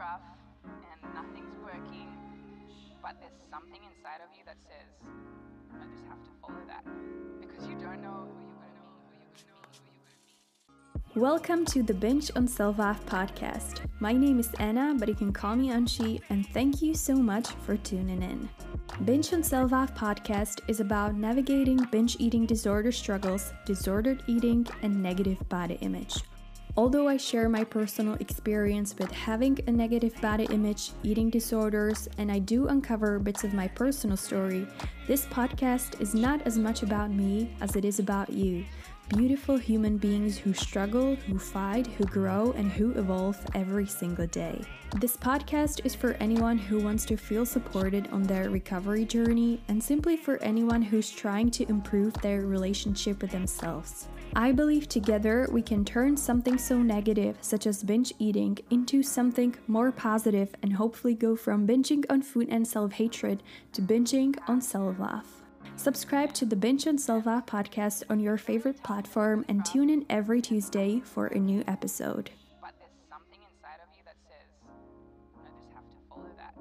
rough and nothing's working, but there's something inside of you that says, I just have to follow that. Because you don't know who you're going to meet. Welcome to the Binge on Self Love podcast. My name is Anna, but you can call me Anshi, and thank you so much for tuning in. Binge on Self Love podcast is about navigating binge eating disorder struggles, disordered eating, and negative body image. Although I share my personal experience with having a negative body image, eating disorders, and I do uncover bits of my personal story, this podcast is not as much about me as it is about you. Beautiful human beings who struggle, who fight, who grow, and who evolve every single day. This podcast is for anyone who wants to feel supported on their recovery journey and simply for anyone who's trying to improve their relationship with themselves. I believe together we can turn something so negative, such as binge eating, into something more positive and hopefully go from binging on food and self hatred to binging on self love. Subscribe to the Binge on Self Love podcast on your favorite platform and tune in every Tuesday for a new episode. But there's something inside of you that says, I just have to follow that.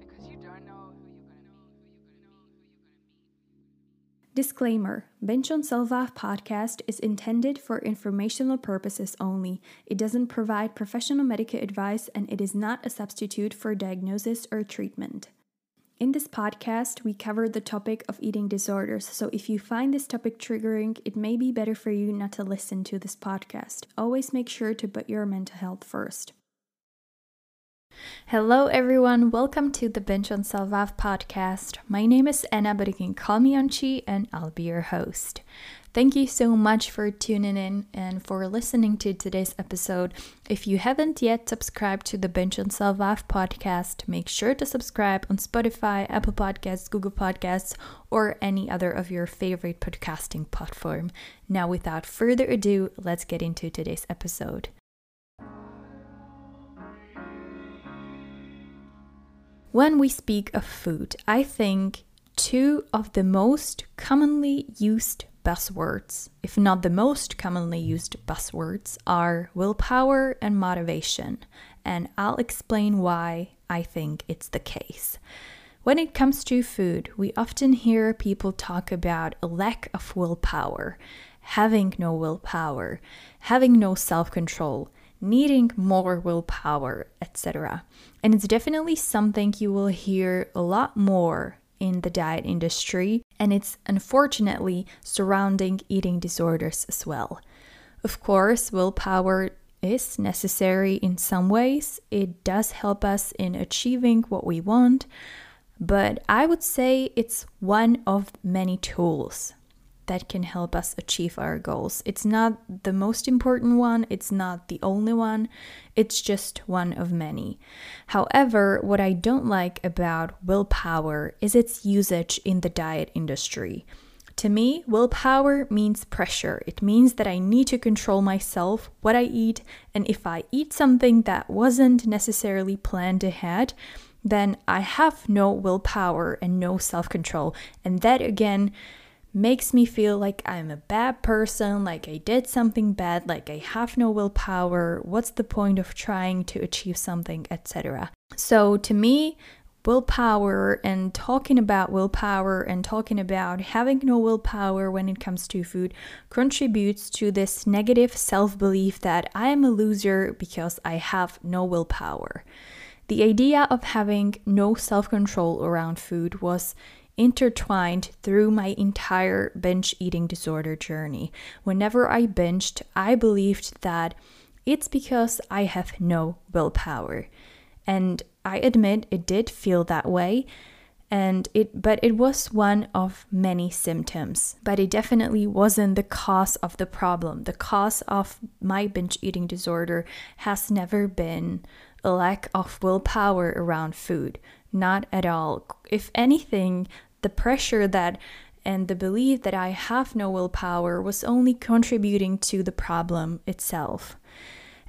Because you don't know who you're going to meet, who you're going to meet, who you're going to meet. Disclaimer Binge on Self Love podcast is intended for informational purposes only. It doesn't provide professional medical advice and it is not a substitute for diagnosis or treatment. In this podcast, we cover the topic of eating disorders, so if you find this topic triggering, it may be better for you not to listen to this podcast. Always make sure to put your mental health first. Hello, everyone. Welcome to the Binge on Self Love podcast. My name is Anna, but you can call me Anchi, and I'll be your host. Thank you so much for tuning in and for listening to today's episode. If you haven't yet subscribed to the Binge on Self Love podcast, make sure to subscribe on Spotify, Apple Podcasts, Google Podcasts, or any other of your favorite podcasting platform. Now, without further ado, let's get into today's episode. When we speak of food, I think two of the most commonly used buzzwords, if not the most commonly used buzzwords, are willpower and motivation. And I'll explain why I think it's the case. When it comes to food, we often hear people talk about a lack of willpower, having no willpower, having no self control, needing more willpower, etc. And it's definitely something you will hear a lot more in the diet industry, and it's unfortunately surrounding eating disorders as well. Of course, willpower is necessary in some ways, it does help us in achieving what we want, but I would say it's one of many tools that can help us achieve our goals. It's not the most important one, it's not the only one, it's just one of many. However, what I don't like about willpower is its usage in the diet industry. To me, willpower means pressure. It means that I need to control myself, what I eat, and if I eat something that wasn't necessarily planned ahead, then I have no willpower and no self control. And that again, makes me feel like I'm a bad person, like I did something bad, like I have no willpower. What's the point of trying to achieve something, etc. So to me, willpower and talking about willpower and talking about having no willpower when it comes to food contributes to this negative self belief that I am a loser because I have no willpower. The idea of having no self control around food was intertwined through my entire binge eating disorder journey. Whenever I binged, I believed that it's because I have no willpower. And I admit it did feel that way and it but it was one of many symptoms but it definitely wasn't the cause of the problem the cause of my binge eating disorder has never been a lack of willpower around food not at all. If anything, the pressure that and the belief that I have no willpower was only contributing to the problem itself.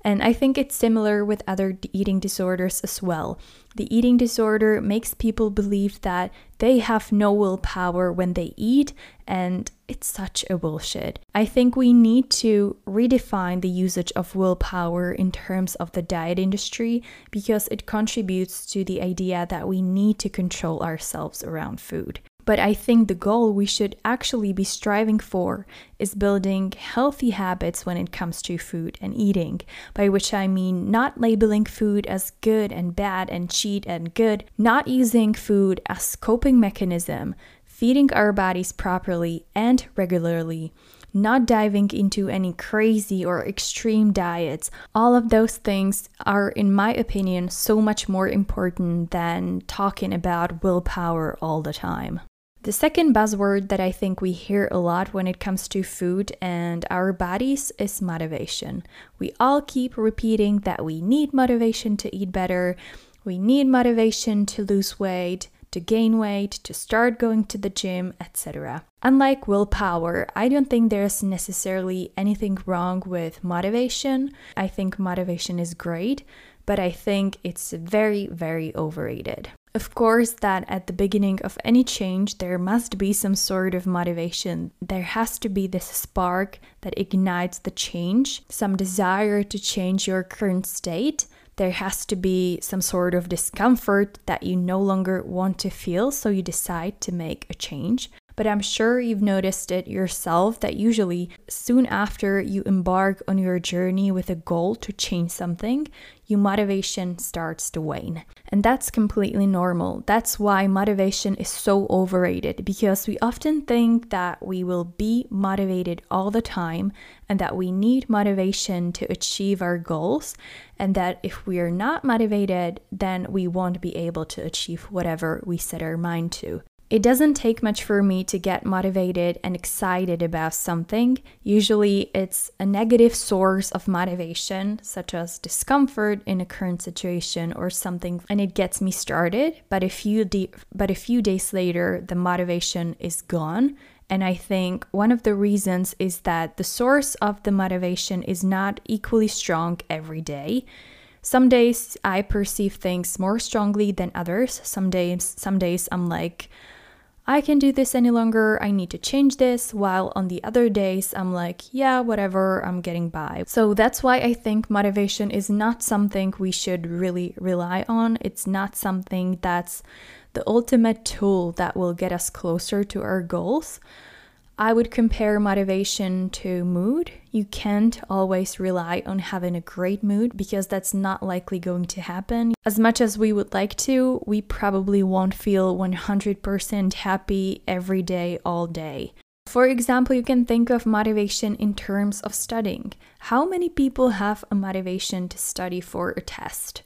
And I think it's similar with other eating disorders as well. The eating disorder makes people believe that they have no willpower when they eat, and it's such a bullshit. I think we need to redefine the usage of willpower in terms of the diet industry because it contributes to the idea that we need to control ourselves around food. But I think the goal we should actually be striving for is building healthy habits when it comes to food and eating, by which I mean not labeling food as good and bad and cheat and good, not using food as coping mechanism, feeding our bodies properly and regularly, not diving into any crazy or extreme diets. All of those things are, in my opinion, so much more important than talking about willpower all the time. The second buzzword that I think we hear a lot when it comes to food and our bodies is motivation. We all keep repeating that we need motivation to eat better, we need motivation to lose weight, to gain weight, to start going to the gym, etc. Unlike willpower, I don't think there's necessarily anything wrong with motivation. I think motivation is great, but I think it's very, very overrated. Of course, that at the beginning of any change, there must be some sort of motivation. There has to be this spark that ignites the change, some desire to change your current state. There has to be some sort of discomfort that you no longer want to feel, so you decide to make a change but I'm sure you've noticed it yourself that usually soon after you embark on your journey with a goal to change something, your motivation starts to wane. And that's completely normal. That's why motivation is so overrated because we often think that we will be motivated all the time and that we need motivation to achieve our goals, and that if we are not motivated, then we won't be able to achieve whatever we set our mind to. It doesn't take much for me to get motivated and excited about something. Usually, it's a negative source of motivation, such as discomfort in a current situation or something, and it gets me started. But a few de- but a few days later, the motivation is gone. And I think one of the reasons is that the source of the motivation is not equally strong every day. Some days I perceive things more strongly than others. Some days some days I'm like I can do this any longer, I need to change this, while on the other days I'm like, yeah, whatever, I'm getting by. So that's why I think motivation is not something we should really rely on. It's not something that's the ultimate tool that will get us closer to our goals. I would compare motivation to mood. You can't always rely on having a great mood because that's not likely going to happen. As much as we would like to, we probably won't feel 100% happy every day, all day. For example, you can think of motivation in terms of studying. How many people have a motivation to study for a test?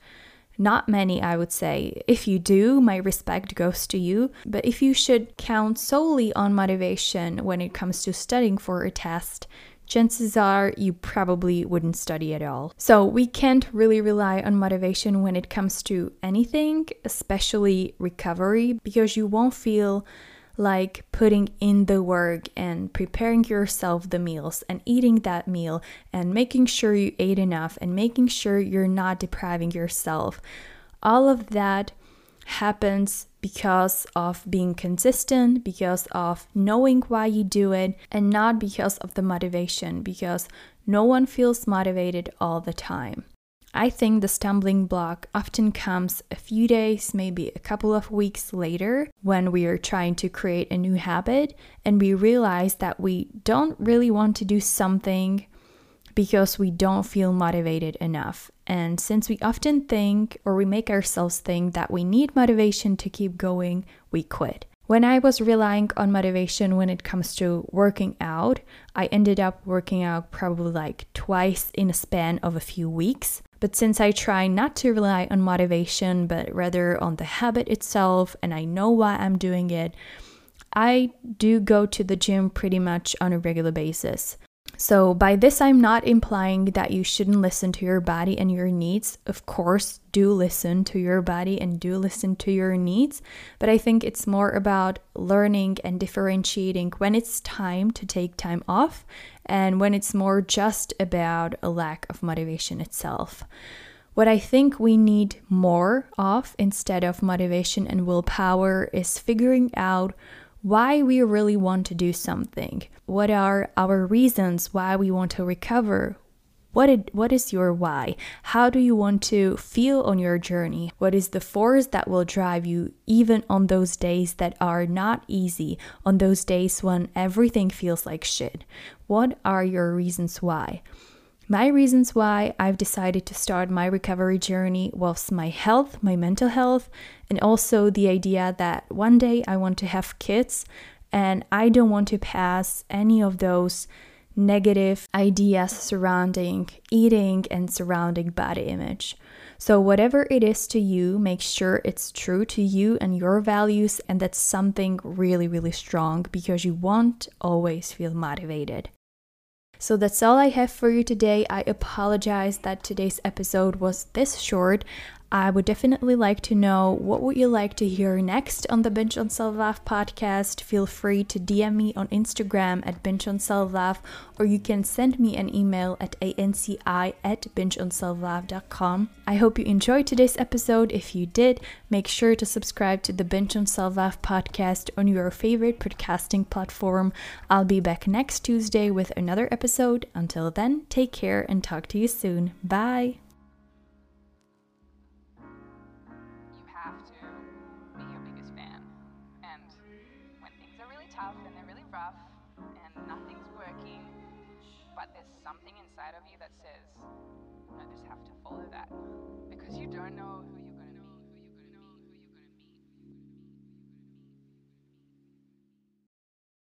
Not many, I would say. If you do, my respect goes to you. But if you should count solely on motivation when it comes to studying for a test, chances are you probably wouldn't study at all. So, we can't really rely on motivation when it comes to anything, especially recovery, because you won't feel like putting in the work and preparing yourself the meals and eating that meal and making sure you ate enough and making sure you're not depriving yourself. All of that happens because of being consistent, because of knowing why you do it, and not because of the motivation, because no one feels motivated all the time. I think the stumbling block often comes a few days, maybe a couple of weeks later, when we are trying to create a new habit and we realize that we don't really want to do something because we don't feel motivated enough. And since we often think or we make ourselves think that we need motivation to keep going, we quit. When I was relying on motivation when it comes to working out, I ended up working out probably like twice in a span of a few weeks. But since I try not to rely on motivation, but rather on the habit itself, and I know why I'm doing it, I do go to the gym pretty much on a regular basis. So, by this, I'm not implying that you shouldn't listen to your body and your needs. Of course, do listen to your body and do listen to your needs. But I think it's more about learning and differentiating when it's time to take time off and when it's more just about a lack of motivation itself. What I think we need more of instead of motivation and willpower is figuring out why we really want to do something. What are our reasons why we want to recover? What, what is your why? How do you want to feel on your journey? What is the force that will drive you even on those days that are not easy, on those days when everything feels like shit? What are your reasons why? My reasons why I've decided to start my recovery journey was my health, my mental health, and also the idea that one day I want to have kids and I don't want to pass any of those negative ideas surrounding eating and surrounding body image. So, whatever it is to you, make sure it's true to you and your values, and that's something really, really strong because you won't always feel motivated. So that's all I have for you today. I apologize that today's episode was this short. I would definitely like to know what would you like to hear next on the Binge on Self Love podcast. Feel free to DM me on Instagram at Binge on Self Love, or you can send me an email at anci at bingeonselflove.com. I hope you enjoyed today's episode. If you did, make sure to subscribe to the Binge on Self Love podcast on your favorite podcasting platform. I'll be back next Tuesday with another episode. Until then, take care and talk to you soon. Bye. Tough and they're really rough and nothing's working, but there's something inside of you that says, I just have to follow that. Because you don't know who